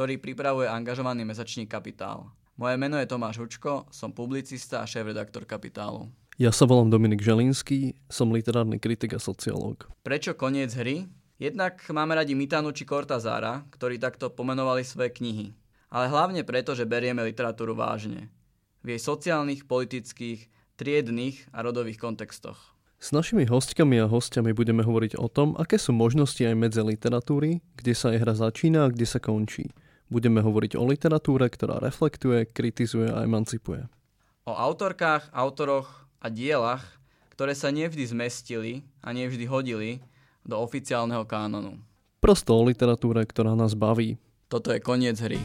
ktorý pripravuje angažovaný mesačník Kapitál. Moje meno je Tomáš Hučko, som publicista a šéf-redaktor Kapitálu. Ja sa volám Dominik Želinský, som literárny kritik a sociológ. Prečo koniec hry? Jednak máme radi Mitanu či Cortazára, ktorí takto pomenovali svoje knihy. Ale hlavne preto, že berieme literatúru vážne. V jej sociálnych, politických, triednych a rodových kontextoch. S našimi hostkami a hostiami budeme hovoriť o tom, aké sú možnosti aj medze literatúry, kde sa jej hra začína a kde sa končí. Budeme hovoriť o literatúre, ktorá reflektuje, kritizuje a emancipuje. O autorkách, autoroch a dielach, ktoré sa nevždy zmestili a nevždy hodili do oficiálneho kánonu. Prosto o literatúre, ktorá nás baví. Toto je koniec hry.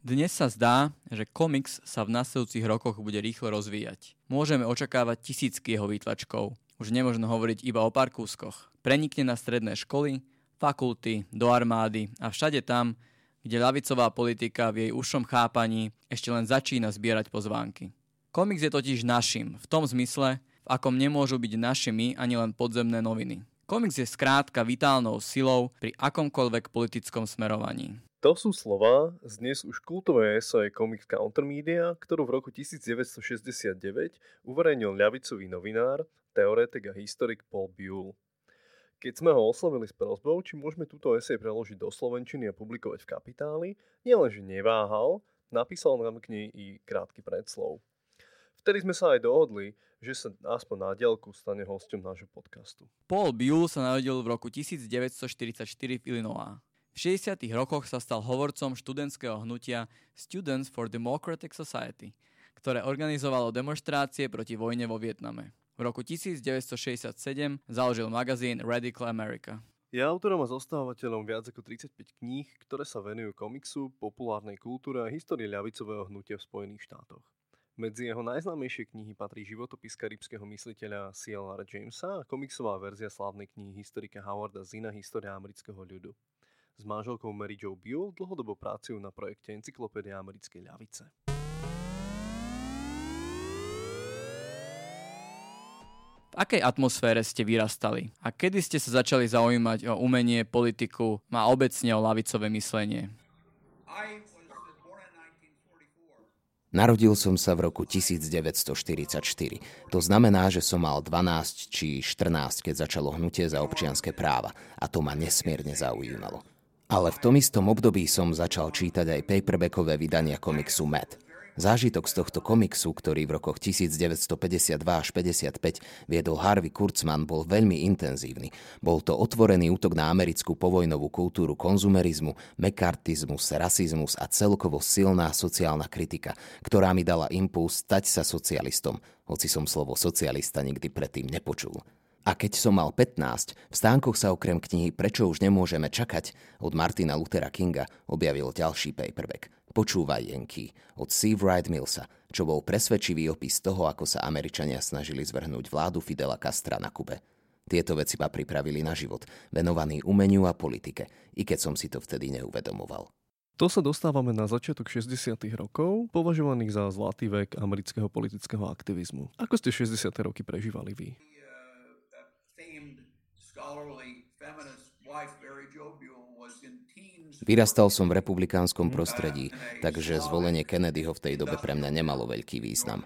Dnes sa zdá, že komiks sa v nasledujúcich rokoch bude rýchlo rozvíjať. Môžeme očakávať tisícky jeho výtlačkov. Už nemožno hovoriť iba o pár kúskoch. Prenikne na stredné školy, fakulty, do armády a všade tam, kde ľavicová politika v jej užšom chápaní ešte len začína zbierať pozvánky. Komiks je totiž našim, v tom zmysle, v akom nemôžu byť našimi ani len podzemné noviny. Komiks je skrátka vitálnou silou pri akomkoľvek politickom smerovaní. To sú slova z dnes už kultové eseje Comics Countermedia, ktorú v roku 1969 uverejnil ľavicový novinár, teoretik a historik Paul Buell. Keď sme ho oslovili s prozbou, či môžeme túto esej preložiť do Slovenčiny a publikovať v kapitáli, nielenže neváhal, napísal nám k nej i krátky predslov. Vtedy sme sa aj dohodli, že sa aspoň na dielku stane hostom nášho podcastu. Paul Buell sa narodil v roku 1944 v Illinois. V 60. rokoch sa stal hovorcom študentského hnutia Students for Democratic Society, ktoré organizovalo demonstrácie proti vojne vo Vietname. V roku 1967 založil magazín Radical America. Je autorom a zostávateľom viac ako 35 kníh, ktoré sa venujú komiksu, populárnej kultúre a histórii ľavicového hnutia v Spojených štátoch. Medzi jeho najznámejšie knihy patrí životopis karibského mysliteľa C.L.R. Jamesa a komiksová verzia slávnej knihy historika Howarda Zina História amerického ľudu. S manželkou Mary Jo Buell dlhodobo pracujú na projekte Encyklopédia americkej ľavice. V akej atmosfére ste vyrastali? A kedy ste sa začali zaujímať o umenie, politiku a obecne o lavicové myslenie? Narodil som sa v roku 1944. To znamená, že som mal 12 či 14, keď začalo hnutie za občianské práva. A to ma nesmierne zaujímalo. Ale v tom istom období som začal čítať aj paperbackové vydania komiksu Mad. Zážitok z tohto komiksu, ktorý v rokoch 1952 až 55 viedol Harvey Kurtzman, bol veľmi intenzívny. Bol to otvorený útok na americkú povojnovú kultúru konzumerizmu, mekartizmus, rasizmus a celkovo silná sociálna kritika, ktorá mi dala impuls stať sa socialistom, hoci som slovo socialista nikdy predtým nepočul. A keď som mal 15, v stánkoch sa okrem knihy Prečo už nemôžeme čakať od Martina Luthera Kinga objavil ďalší paperback Počúvaj Jenky od Steve Wright Millsa, čo bol presvedčivý opis toho, ako sa Američania snažili zvrhnúť vládu Fidela Castra na Kube. Tieto veci ma pripravili na život, venovaný umeniu a politike, i keď som si to vtedy neuvedomoval. To sa dostávame na začiatok 60. rokov, považovaných za zlatý vek amerického politického aktivizmu. Ako ste 60. roky prežívali vy? Vyrastal som v republikánskom prostredí, takže zvolenie Kennedyho v tej dobe pre mňa nemalo veľký význam.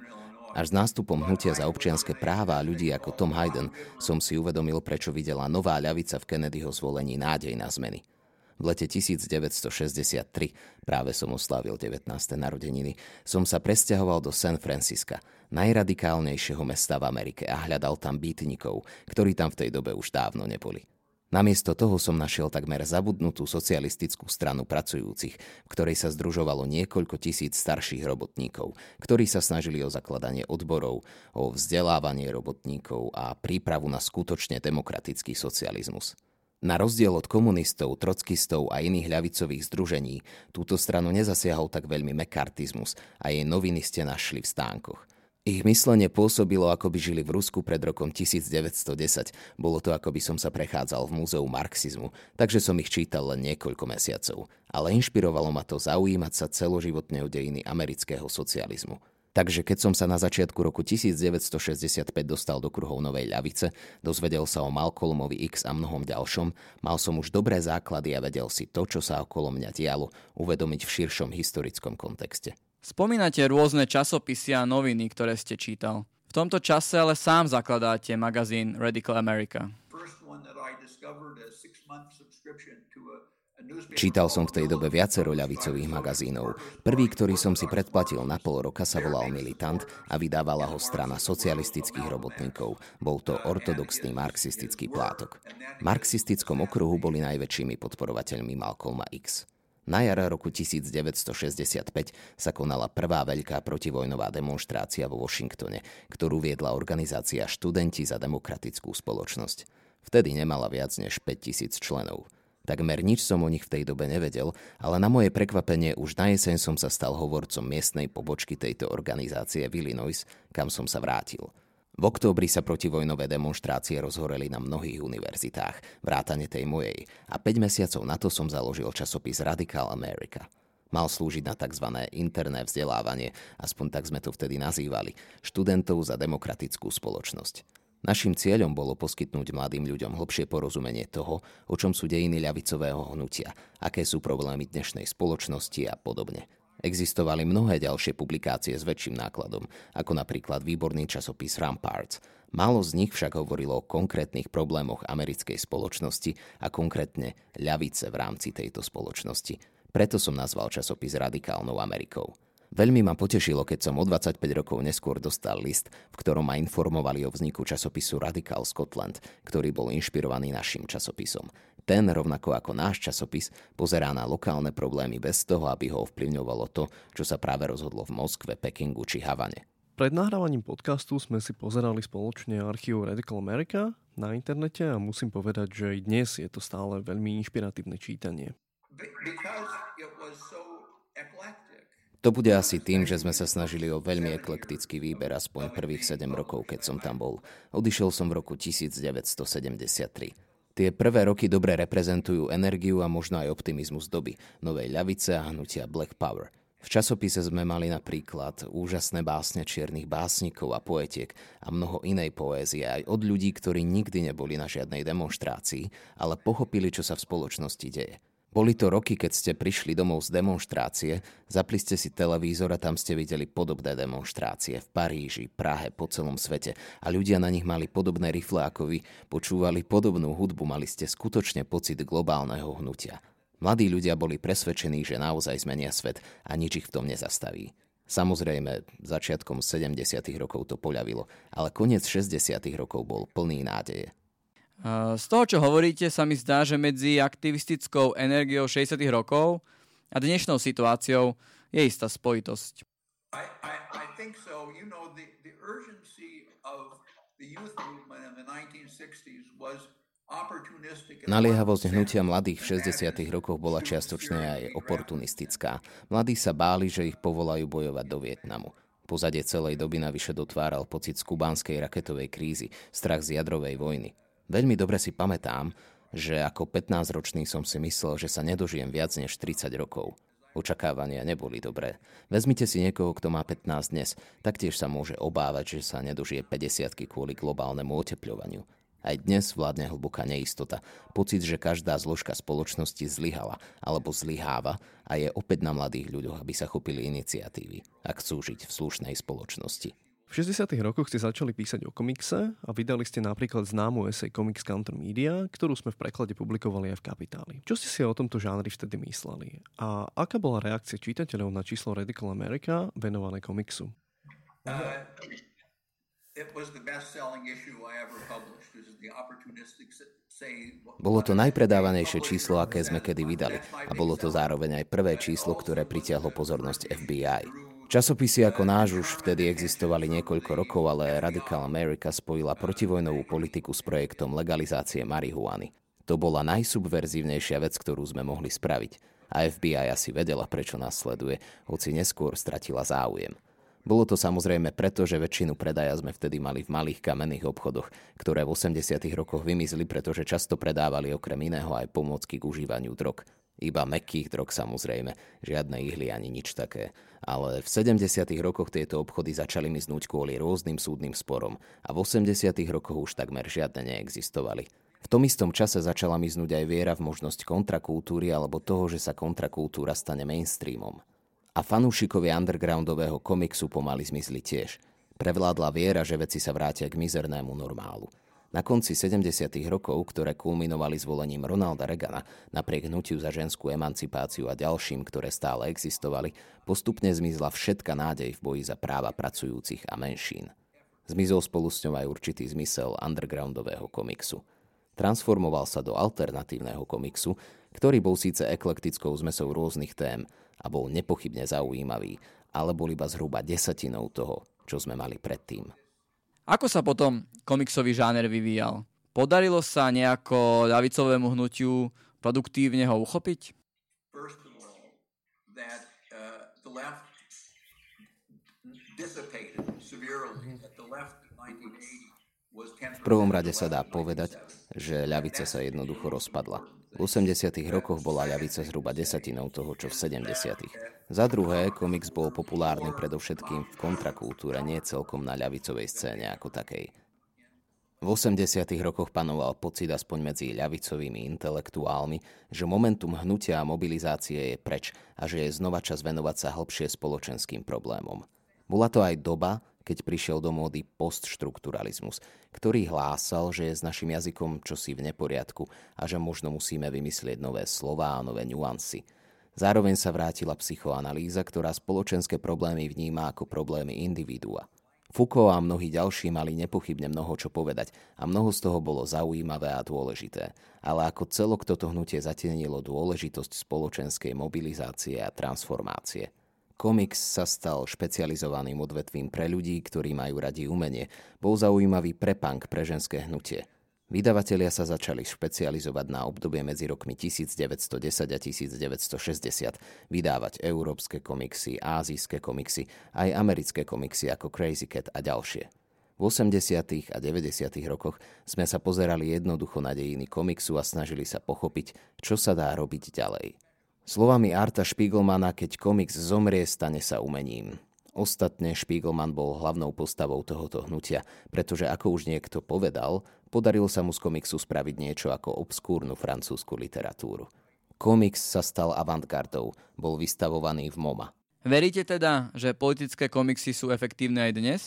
Až s nástupom hnutia za občianske práva a ľudí ako Tom Hayden som si uvedomil, prečo videla nová ľavica v Kennedyho zvolení nádej na zmeny. V lete 1963, práve som oslávil 19. narodeniny, som sa presťahoval do San Francisca, najradikálnejšieho mesta v Amerike a hľadal tam býtnikov, ktorí tam v tej dobe už dávno neboli. Namiesto toho som našiel takmer zabudnutú socialistickú stranu pracujúcich, v ktorej sa združovalo niekoľko tisíc starších robotníkov, ktorí sa snažili o zakladanie odborov, o vzdelávanie robotníkov a prípravu na skutočne demokratický socializmus. Na rozdiel od komunistov, trockistov a iných ľavicových združení, túto stranu nezasiahol tak veľmi mekartizmus a jej noviny ste našli v stánkoch. Ich myslenie pôsobilo, ako by žili v Rusku pred rokom 1910. Bolo to, ako by som sa prechádzal v múzeu marxizmu, takže som ich čítal len niekoľko mesiacov. Ale inšpirovalo ma to zaujímať sa celoživotne o dejiny amerického socializmu. Takže keď som sa na začiatku roku 1965 dostal do kruhov Novej ľavice, dozvedel sa o Malcolmovi X a mnohom ďalšom, mal som už dobré základy a vedel si to, čo sa okolo mňa dialo, uvedomiť v širšom historickom kontexte. Spomínate rôzne časopisy a noviny, ktoré ste čítal. V tomto čase ale sám zakladáte magazín Radical America. Čítal som v tej dobe viacero ľavicových magazínov. Prvý, ktorý som si predplatil na pol roka, sa volal Militant a vydávala ho strana socialistických robotníkov. Bol to ortodoxný marxistický plátok. V marxistickom okruhu boli najväčšími podporovateľmi Malcolma X. Na jar roku 1965 sa konala prvá veľká protivojnová demonstrácia vo Washingtone, ktorú viedla organizácia Študenti za demokratickú spoločnosť. Vtedy nemala viac než 5000 členov. Takmer nič som o nich v tej dobe nevedel, ale na moje prekvapenie už na jeseň som sa stal hovorcom miestnej pobočky tejto organizácie v Illinois, kam som sa vrátil. V októbri sa protivojnové demonstrácie rozhoreli na mnohých univerzitách, vrátane tej mojej, a 5 mesiacov na to som založil časopis Radical America. Mal slúžiť na tzv. interné vzdelávanie, aspoň tak sme to vtedy nazývali, študentov za demokratickú spoločnosť. Našim cieľom bolo poskytnúť mladým ľuďom hlbšie porozumenie toho, o čom sú dejiny ľavicového hnutia, aké sú problémy dnešnej spoločnosti a podobne. Existovali mnohé ďalšie publikácie s väčším nákladom, ako napríklad výborný časopis Ramparts. Málo z nich však hovorilo o konkrétnych problémoch americkej spoločnosti a konkrétne ľavice v rámci tejto spoločnosti. Preto som nazval časopis Radikálnou Amerikou. Veľmi ma potešilo, keď som o 25 rokov neskôr dostal list, v ktorom ma informovali o vzniku časopisu Radical Scotland, ktorý bol inšpirovaný našim časopisom. Ten, rovnako ako náš časopis, pozerá na lokálne problémy bez toho, aby ho ovplyvňovalo to, čo sa práve rozhodlo v Moskve, Pekingu či Havane. Pred nahrávaním podcastu sme si pozerali spoločne archív Radical America na internete a musím povedať, že i dnes je to stále veľmi inšpiratívne čítanie. To bude asi tým, že sme sa snažili o veľmi eklektický výber aspoň prvých 7 rokov, keď som tam bol. Odišiel som v roku 1973. Tie prvé roky dobre reprezentujú energiu a možno aj optimizmus doby, novej ľavice a hnutia Black Power. V časopise sme mali napríklad úžasné básne čiernych básnikov a poetiek a mnoho inej poézie aj od ľudí, ktorí nikdy neboli na žiadnej demonstrácii, ale pochopili, čo sa v spoločnosti deje. Boli to roky, keď ste prišli domov z demonstrácie, zapli ste si televízor a tam ste videli podobné demonstrácie v Paríži, Prahe, po celom svete a ľudia na nich mali podobné rifle ako vy, počúvali podobnú hudbu, mali ste skutočne pocit globálneho hnutia. Mladí ľudia boli presvedčení, že naozaj zmenia svet a nič ich v tom nezastaví. Samozrejme, začiatkom 70. rokov to poľavilo, ale koniec 60. rokov bol plný nádeje. Z toho, čo hovoríte, sa mi zdá, že medzi aktivistickou energiou 60. rokov a dnešnou situáciou je istá spojitosť. I, I, I think so. You know, the, the urgency of the youth movement in the 1960s was Naliehavosť hnutia mladých v 60. rokoch bola čiastočne aj oportunistická. Mladí sa báli, že ich povolajú bojovať do Vietnamu. Pozadie celej doby navyše dotváral pocit z kubánskej raketovej krízy, strach z jadrovej vojny. Veľmi dobre si pamätám, že ako 15-ročný som si myslel, že sa nedožijem viac než 30 rokov. Očakávania neboli dobré. Vezmite si niekoho, kto má 15 dnes, taktiež sa môže obávať, že sa nedožije 50 kvôli globálnemu otepľovaniu. Aj dnes vládne hlboká neistota. Pocit, že každá zložka spoločnosti zlyhala alebo zlyháva a je opäť na mladých ľuďoch, aby sa chopili iniciatívy, ak chcú žiť v slušnej spoločnosti. V 60. rokoch ste začali písať o komikse a vydali ste napríklad známu esej Comics Counter Media, ktorú sme v preklade publikovali aj v Kapitáli. Čo ste si o tomto žánri vtedy mysleli? A aká bola reakcia čitateľov na číslo Radical America venované komiksu? Uh, bolo to najpredávanejšie číslo, aké sme kedy vydali a bolo to zároveň aj prvé číslo, ktoré pritiahlo pozornosť FBI. Časopisy ako náš už vtedy existovali niekoľko rokov, ale Radical America spojila protivojnovú politiku s projektom legalizácie marihuany. To bola najsubverzívnejšia vec, ktorú sme mohli spraviť. A FBI asi vedela, prečo nás sleduje, hoci neskôr stratila záujem. Bolo to samozrejme preto, že väčšinu predaja sme vtedy mali v malých kamenných obchodoch, ktoré v 80. rokoch vymizli, pretože často predávali okrem iného aj pomôcky k užívaniu drog. Iba mekkých drog samozrejme, žiadne ihly ani nič také. Ale v 70. rokoch tieto obchody začali miznúť kvôli rôznym súdnym sporom a v 80. rokoch už takmer žiadne neexistovali. V tom istom čase začala miznúť aj viera v možnosť kontrakultúry alebo toho, že sa kontrakultúra stane mainstreamom a fanúšikovia undergroundového komiksu pomaly zmizli tiež. Prevládla viera, že veci sa vrátia k mizernému normálu. Na konci 70. rokov, ktoré kulminovali zvolením Ronalda Regana, napriek hnutiu za ženskú emancipáciu a ďalším, ktoré stále existovali, postupne zmizla všetka nádej v boji za práva pracujúcich a menšín. Zmizol spolu s ňou aj určitý zmysel undergroundového komiksu. Transformoval sa do alternatívneho komiksu, ktorý bol síce eklektickou zmesou rôznych tém, a bol nepochybne zaujímavý, ale bol iba zhruba desatinou toho, čo sme mali predtým. Ako sa potom komiksový žáner vyvíjal? Podarilo sa nejako ľavicovému hnutiu produktívne ho uchopiť? Uh, v prvom rade sa dá povedať, že ľavica sa jednoducho rozpadla. V 80. rokoch bola ľavica zhruba desatinou toho, čo v 70. Za druhé, komiks bol populárny predovšetkým v kontrakultúre, nie celkom na ľavicovej scéne ako takej. V 80. rokoch panoval pocit aspoň medzi ľavicovými intelektuálmi, že momentum hnutia a mobilizácie je preč a že je znova čas venovať sa hlbšie spoločenským problémom. Bola to aj doba, keď prišiel do módy postštrukturalizmus, ktorý hlásal, že je s našim jazykom čosi v neporiadku a že možno musíme vymyslieť nové slová a nové nuancy. Zároveň sa vrátila psychoanalýza, ktorá spoločenské problémy vníma ako problémy individua. Foucault a mnohí ďalší mali nepochybne mnoho čo povedať a mnoho z toho bolo zaujímavé a dôležité. Ale ako celok toto hnutie zatienilo dôležitosť spoločenskej mobilizácie a transformácie. Komiks sa stal špecializovaným odvetvím pre ľudí, ktorí majú radi umenie. Bol zaujímavý pre pre ženské hnutie. Vydavatelia sa začali špecializovať na obdobie medzi rokmi 1910 a 1960, vydávať európske komiksy, ázijské komiksy, aj americké komiksy ako Crazy Cat a ďalšie. V 80. a 90. rokoch sme sa pozerali jednoducho na dejiny komiksu a snažili sa pochopiť, čo sa dá robiť ďalej. Slovami Arta Spiegelmana, keď komiks zomrie, stane sa umením. Ostatne Spiegelman bol hlavnou postavou tohoto hnutia, pretože ako už niekto povedal, podarilo sa mu z komiksu spraviť niečo ako obskúrnu francúzsku literatúru. Komiks sa stal avantgardou, bol vystavovaný v MoMA. Veríte teda, že politické komiksy sú efektívne aj dnes?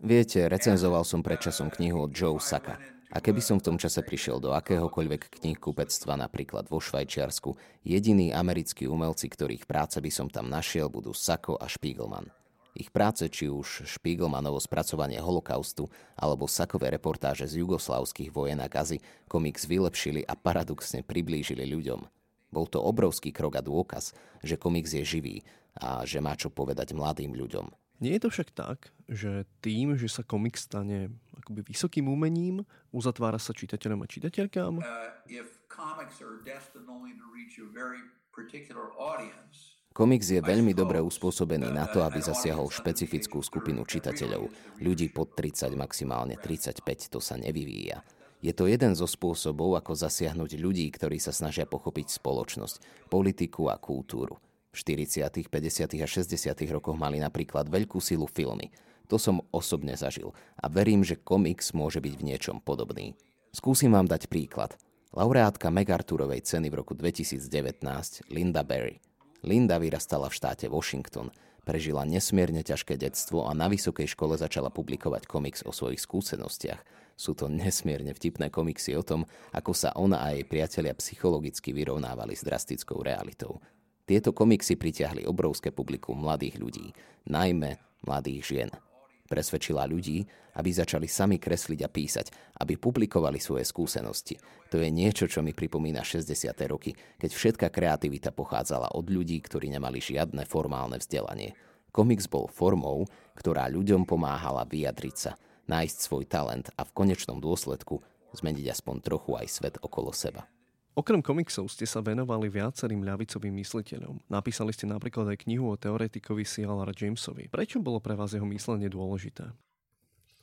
Viete, recenzoval som predčasom knihu od Joe Saka. A keby som v tom čase prišiel do akéhokoľvek knihkupectva, napríklad vo Švajčiarsku, jediní americkí umelci, ktorých práce by som tam našiel, budú Sako a Spiegelman. Ich práce, či už Spiegelmanovo spracovanie holokaustu alebo Sakové reportáže z jugoslavských vojen a gazy, komiks vylepšili a paradoxne priblížili ľuďom. Bol to obrovský krok a dôkaz, že komiks je živý a že má čo povedať mladým ľuďom. Nie je to však tak, že tým, že sa komik stane akoby vysokým umením, uzatvára sa čitateľom a čitateľkám? Uh, Komiks je veľmi dobre uspôsobený na to, aby zasiahol špecifickú skupinu čitateľov. Ľudí pod 30, maximálne 35, to sa nevyvíja. Je to jeden zo spôsobov, ako zasiahnuť ľudí, ktorí sa snažia pochopiť spoločnosť, politiku a kultúru. V 40., 50. a 60. rokoch mali napríklad veľkú silu filmy. To som osobne zažil a verím, že komiks môže byť v niečom podobný. Skúsim vám dať príklad. Laureátka MacArthurovej ceny v roku 2019 Linda Berry. Linda vyrastala v štáte Washington, prežila nesmierne ťažké detstvo a na vysokej škole začala publikovať komiks o svojich skúsenostiach. Sú to nesmierne vtipné komiksy o tom, ako sa ona a jej priatelia psychologicky vyrovnávali s drastickou realitou. Tieto komiksy pritiahli obrovské publikum mladých ľudí, najmä mladých žien. Presvedčila ľudí, aby začali sami kresliť a písať, aby publikovali svoje skúsenosti. To je niečo, čo mi pripomína 60. roky, keď všetká kreativita pochádzala od ľudí, ktorí nemali žiadne formálne vzdelanie. Komiks bol formou, ktorá ľuďom pomáhala vyjadriť sa. nájsť svoj talent a v konečnom dôsledku zmeniť aspoň trochu aj svet okolo seba. Okrem komiksov ste sa venovali viacerým ľavicovým mysliteľom. Napísali ste napríklad aj knihu o teoretikovi C.L.R. Jamesovi. Prečo bolo pre vás jeho myslenie dôležité?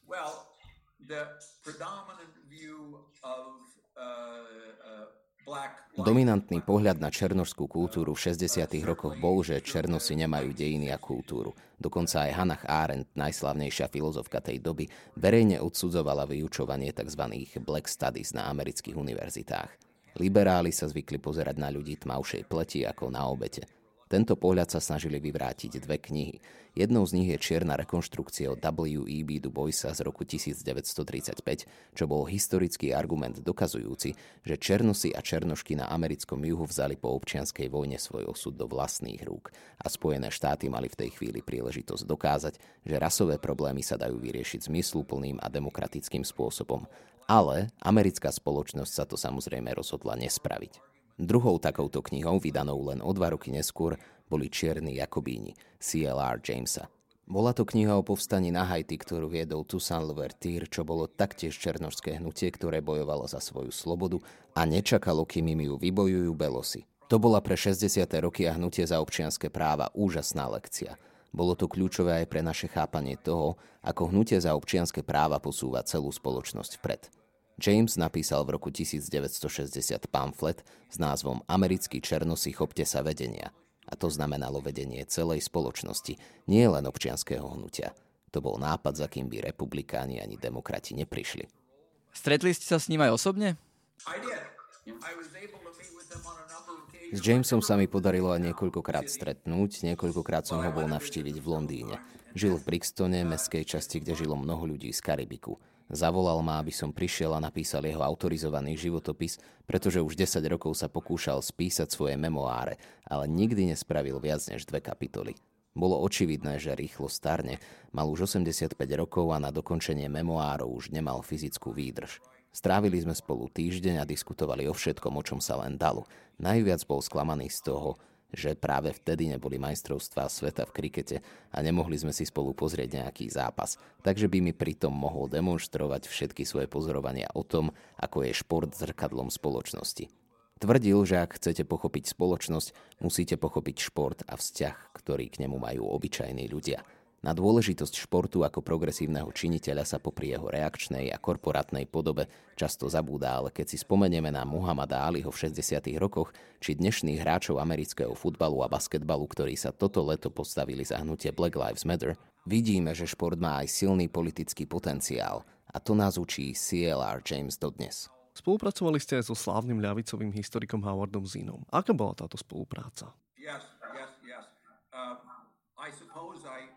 Well, the predominant view of uh, uh, Dominantný pohľad na černožskú kultúru v 60. rokoch bol, že černosi nemajú dejiny a kultúru. Dokonca aj Hannah Arendt, najslavnejšia filozofka tej doby, verejne odsudzovala vyučovanie tzv. Black Studies na amerických univerzitách. Liberáli sa zvykli pozerať na ľudí tmavšej pleti ako na obete. Tento pohľad sa snažili vyvrátiť dve knihy. Jednou z nich je čierna rekonštrukcia od W.E.B. Du Boisa z roku 1935, čo bol historický argument dokazujúci, že černosy a černošky na americkom juhu vzali po občianskej vojne svoj osud do vlastných rúk a Spojené štáty mali v tej chvíli príležitosť dokázať, že rasové problémy sa dajú vyriešiť zmysluplným a demokratickým spôsobom. Ale americká spoločnosť sa to samozrejme rozhodla nespraviť. Druhou takouto knihou, vydanou len o dva roky neskôr, boli Čierni Jakobíni C.L.R. Jamesa. Bola to kniha o povstaní na Haiti, ktorú viedol Toussaint Louverture, čo bolo taktiež černožské hnutie, ktoré bojovalo za svoju slobodu a nečakalo, kým im ju vybojujú belosi. To bola pre 60. roky a hnutie za občianské práva úžasná lekcia. Bolo to kľúčové aj pre naše chápanie toho, ako hnutie za občianské práva posúva celú spoločnosť vpred. James napísal v roku 1960 pamflet s názvom Americký černosy chopte sa vedenia. A to znamenalo vedenie celej spoločnosti, nie len občianského hnutia. To bol nápad, za kým by republikáni ani demokrati neprišli. Stretli ste sa s ním aj osobne? S Jamesom sa mi podarilo aj niekoľkokrát stretnúť, niekoľkokrát som ho bol navštíviť v Londýne. Žil v Brixtone, meskej časti, kde žilo mnoho ľudí z Karibiku. Zavolal ma, aby som prišiel a napísal jeho autorizovaný životopis, pretože už 10 rokov sa pokúšal spísať svoje memoáre, ale nikdy nespravil viac než dve kapitoly. Bolo očividné, že rýchlo starne, mal už 85 rokov a na dokončenie memoárov už nemal fyzickú výdrž. Strávili sme spolu týždeň a diskutovali o všetkom, o čom sa len dalo. Najviac bol sklamaný z toho, že práve vtedy neboli majstrovstvá sveta v krikete a nemohli sme si spolu pozrieť nejaký zápas, takže by mi pritom mohol demonstrovať všetky svoje pozorovania o tom, ako je šport zrkadlom spoločnosti. Tvrdil, že ak chcete pochopiť spoločnosť, musíte pochopiť šport a vzťah, ktorý k nemu majú obyčajní ľudia – na dôležitosť športu ako progresívneho činiteľa sa popri jeho reakčnej a korporátnej podobe často zabúda, ale keď si spomenieme na Muhammada Aliho v 60. rokoch, či dnešných hráčov amerického futbalu a basketbalu, ktorí sa toto leto postavili za hnutie Black Lives Matter, vidíme, že šport má aj silný politický potenciál a to nás učí CLR James dodnes. Spolupracovali ste aj so slávnym ľavicovým historikom Howardom Zinom. Aká bola táto spolupráca? Yes, yes, yes. Uh, I suppose I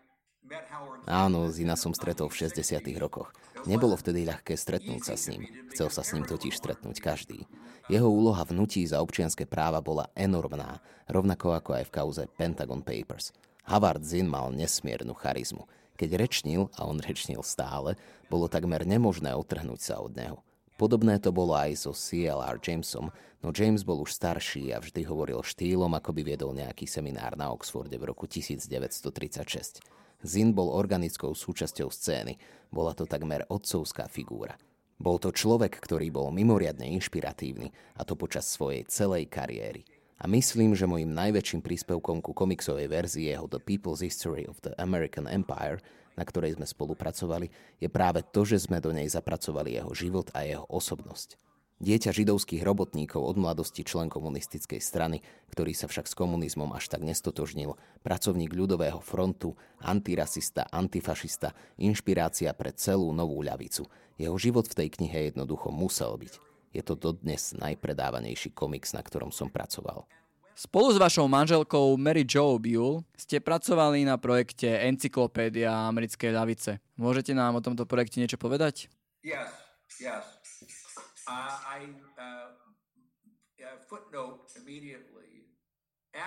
Áno, Zina som stretol v 60. rokoch. Nebolo vtedy ľahké stretnúť sa s ním. Chcel sa s ním totiž stretnúť každý. Jeho úloha v za občianské práva bola enormná, rovnako ako aj v kauze Pentagon Papers. Havard Zin mal nesmiernu charizmu. Keď rečnil, a on rečnil stále, bolo takmer nemožné otrhnúť sa od neho. Podobné to bolo aj so CLR Jamesom, no James bol už starší a vždy hovoril štýlom, ako by viedol nejaký seminár na Oxforde v roku 1936. Zin bol organickou súčasťou scény. Bola to takmer otcovská figúra. Bol to človek, ktorý bol mimoriadne inšpiratívny, a to počas svojej celej kariéry. A myslím, že môjim najväčším príspevkom ku komiksovej verzii jeho The People's History of the American Empire, na ktorej sme spolupracovali, je práve to, že sme do nej zapracovali jeho život a jeho osobnosť. Dieťa židovských robotníkov od mladosti člen komunistickej strany, ktorý sa však s komunizmom až tak nestotožnil, pracovník ľudového frontu, antirasista, antifašista, inšpirácia pre celú novú ľavicu. Jeho život v tej knihe jednoducho musel byť. Je to dodnes najpredávanejší komiks, na ktorom som pracoval. Spolu s vašou manželkou Mary Jo Buell ste pracovali na projekte Encyklopédia americkej ľavice. Môžete nám o tomto projekte niečo povedať? Yes, yes.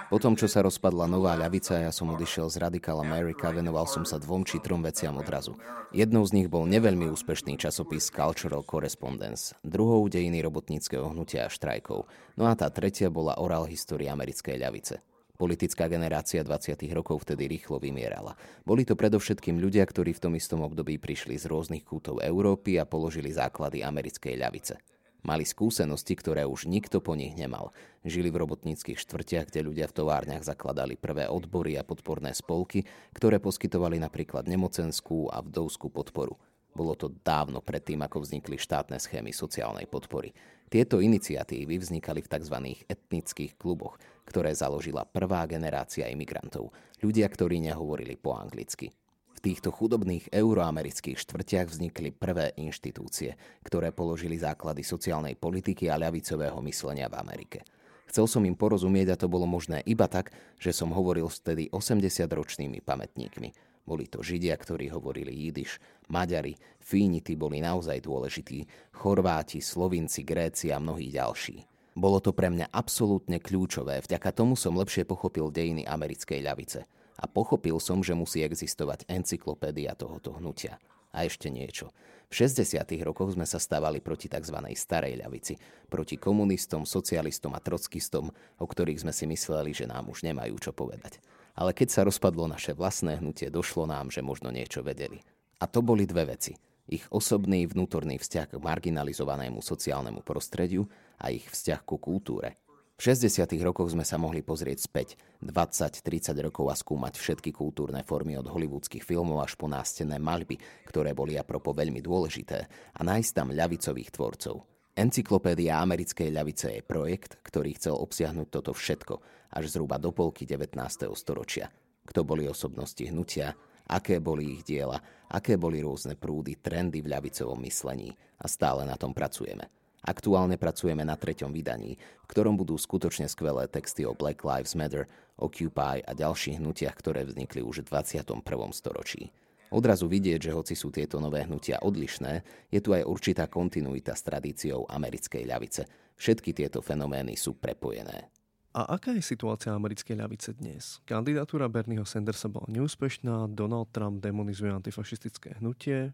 Po tom, čo sa rozpadla nová ľavica, ja som odišiel z Radical America, venoval som sa dvom či trom veciam odrazu. Jednou z nich bol neveľmi úspešný časopis Cultural Correspondence, druhou dejiny robotníckého hnutia a štrajkov, no a tá tretia bola oral história americkej ľavice. Politická generácia 20. rokov vtedy rýchlo vymierala. Boli to predovšetkým ľudia, ktorí v tom istom období prišli z rôznych kútov Európy a položili základy americkej ľavice. Mali skúsenosti, ktoré už nikto po nich nemal. Žili v robotníckých štvrtiach, kde ľudia v továrniach zakladali prvé odbory a podporné spolky, ktoré poskytovali napríklad nemocenskú a vdovskú podporu. Bolo to dávno predtým, ako vznikli štátne schémy sociálnej podpory. Tieto iniciatívy vznikali v tzv. etnických kluboch, ktoré založila prvá generácia imigrantov, ľudia, ktorí nehovorili po anglicky. V týchto chudobných euroamerických štvrtiach vznikli prvé inštitúcie, ktoré položili základy sociálnej politiky a ľavicového myslenia v Amerike. Chcel som im porozumieť a to bolo možné iba tak, že som hovoril s vtedy 80-ročnými pamätníkmi. Boli to Židia, ktorí hovorili jidiš, Maďari, Fíniti boli naozaj dôležití, Chorváti, Slovinci, Gréci a mnohí ďalší. Bolo to pre mňa absolútne kľúčové, vďaka tomu som lepšie pochopil dejiny americkej ľavice. A pochopil som, že musí existovať encyklopédia tohoto hnutia. A ešte niečo. V 60. rokoch sme sa stávali proti tzv. starej ľavici, proti komunistom, socialistom a trockistom, o ktorých sme si mysleli, že nám už nemajú čo povedať. Ale keď sa rozpadlo naše vlastné hnutie, došlo nám, že možno niečo vedeli. A to boli dve veci – ich osobný vnútorný vzťah k marginalizovanému sociálnemu prostrediu a ich vzťah ku kultúre. V 60. rokoch sme sa mohli pozrieť späť 20-30 rokov a skúmať všetky kultúrne formy od hollywoodských filmov až po nástené maľby, ktoré boli apropo veľmi dôležité, a nájsť tam ľavicových tvorcov. Encyklopédia americkej ľavice je projekt, ktorý chcel obsiahnuť toto všetko až zhruba do polky 19. storočia. Kto boli osobnosti hnutia, aké boli ich diela, aké boli rôzne prúdy, trendy v ľavicovom myslení a stále na tom pracujeme. Aktuálne pracujeme na treťom vydaní, v ktorom budú skutočne skvelé texty o Black Lives Matter, Occupy a ďalších hnutiach, ktoré vznikli už v 21. storočí. Odrazu vidieť, že hoci sú tieto nové hnutia odlišné, je tu aj určitá kontinuita s tradíciou americkej ľavice. Všetky tieto fenomény sú prepojené. A aká je situácia americkej ľavice dnes? Kandidatúra Bernieho Sandersa bola neúspešná, Donald Trump demonizuje antifašistické hnutie.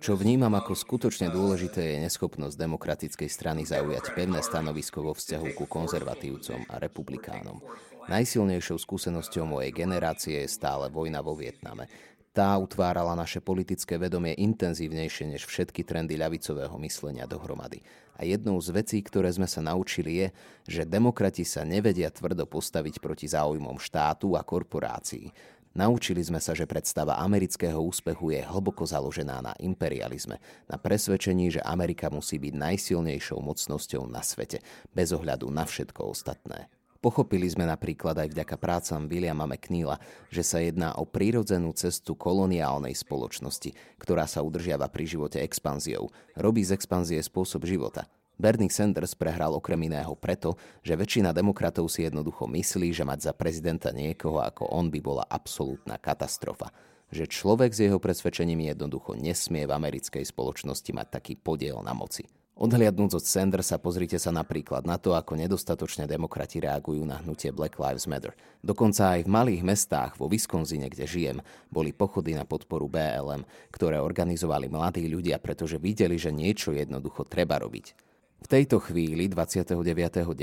Čo vnímam ako skutočne dôležité je neschopnosť demokratickej strany zaujať pevné stanovisko vo vzťahu ku konzervatívcom a republikánom. Najsilnejšou skúsenosťou mojej generácie je stále vojna vo Vietname. Tá utvárala naše politické vedomie intenzívnejšie než všetky trendy ľavicového myslenia dohromady. A jednou z vecí, ktoré sme sa naučili je, že demokrati sa nevedia tvrdo postaviť proti záujmom štátu a korporácií. Naučili sme sa, že predstava amerického úspechu je hlboko založená na imperializme, na presvedčení, že Amerika musí byť najsilnejšou mocnosťou na svete, bez ohľadu na všetko ostatné. Pochopili sme napríklad aj vďaka prácam Williama McNeila, že sa jedná o prírodzenú cestu koloniálnej spoločnosti, ktorá sa udržiava pri živote expanziou, robí z expanzie spôsob života – Bernie Sanders prehral okrem iného preto, že väčšina demokratov si jednoducho myslí, že mať za prezidenta niekoho ako on by bola absolútna katastrofa. Že človek s jeho presvedčením jednoducho nesmie v americkej spoločnosti mať taký podiel na moci. Odhliadnúc od Sandersa, pozrite sa napríklad na to, ako nedostatočne demokrati reagujú na hnutie Black Lives Matter. Dokonca aj v malých mestách, vo Wisconsine, kde žijem, boli pochody na podporu BLM, ktoré organizovali mladí ľudia, pretože videli, že niečo jednoducho treba robiť. V tejto chvíli, 29.9.,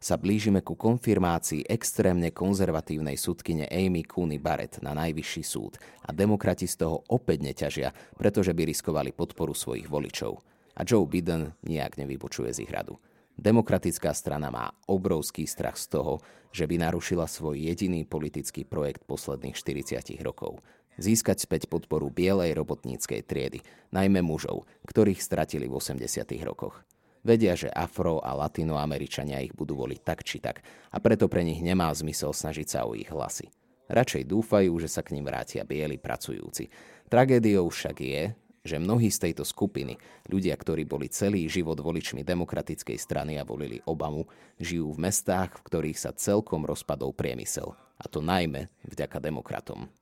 sa blížime ku konfirmácii extrémne konzervatívnej súdkyne Amy Cooney Barrett na najvyšší súd a demokrati z toho opäť neťažia, pretože by riskovali podporu svojich voličov. A Joe Biden nijak nevypočuje z ich radu. Demokratická strana má obrovský strach z toho, že by narušila svoj jediný politický projekt posledných 40 rokov. Získať späť podporu bielej robotníckej triedy, najmä mužov, ktorých stratili v 80 rokoch. Vedia, že afro a latinoameričania ich budú voliť tak či tak a preto pre nich nemá zmysel snažiť sa o ich hlasy. Radšej dúfajú, že sa k ním vrátia bieli pracujúci. Tragédiou však je, že mnohí z tejto skupiny, ľudia, ktorí boli celý život voličmi demokratickej strany a volili Obamu, žijú v mestách, v ktorých sa celkom rozpadol priemysel. A to najmä vďaka demokratom.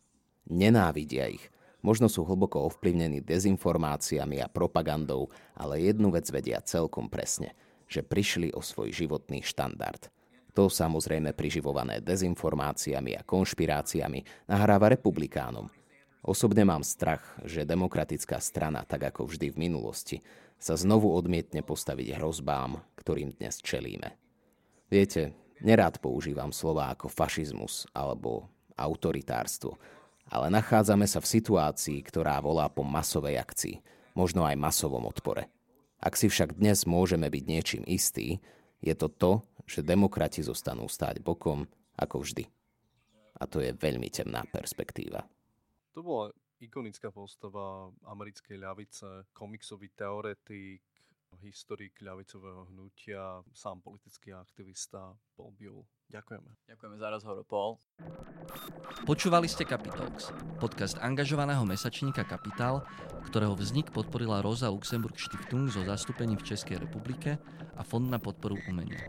Nenávidia ich Možno sú hlboko ovplyvnení dezinformáciami a propagandou, ale jednu vec vedia celkom presne, že prišli o svoj životný štandard. To samozrejme priživované dezinformáciami a konšpiráciami nahráva republikánom. Osobne mám strach, že demokratická strana, tak ako vždy v minulosti, sa znovu odmietne postaviť hrozbám, ktorým dnes čelíme. Viete, nerád používam slova ako fašizmus alebo autoritárstvo, ale nachádzame sa v situácii, ktorá volá po masovej akcii, možno aj masovom odpore. Ak si však dnes môžeme byť niečím istí, je to to, že demokrati zostanú stáť bokom ako vždy. A to je veľmi temná perspektíva. To bola ikonická postava americkej ľavice, komiksový teoretik, historik ľavicového hnutia, sám politický aktivista Paul Buell. Ďakujeme. Ďakujeme za rozhovor, Paul. Počúvali ste Capitalx, podcast angažovaného mesačníka Kapitál, ktorého vznik podporila Rosa Luxemburg Stiftung zo zastúpením v Českej republike a Fond na podporu umenia.